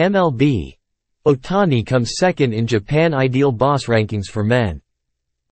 MLB. Otani comes second in Japan Ideal Boss rankings for men.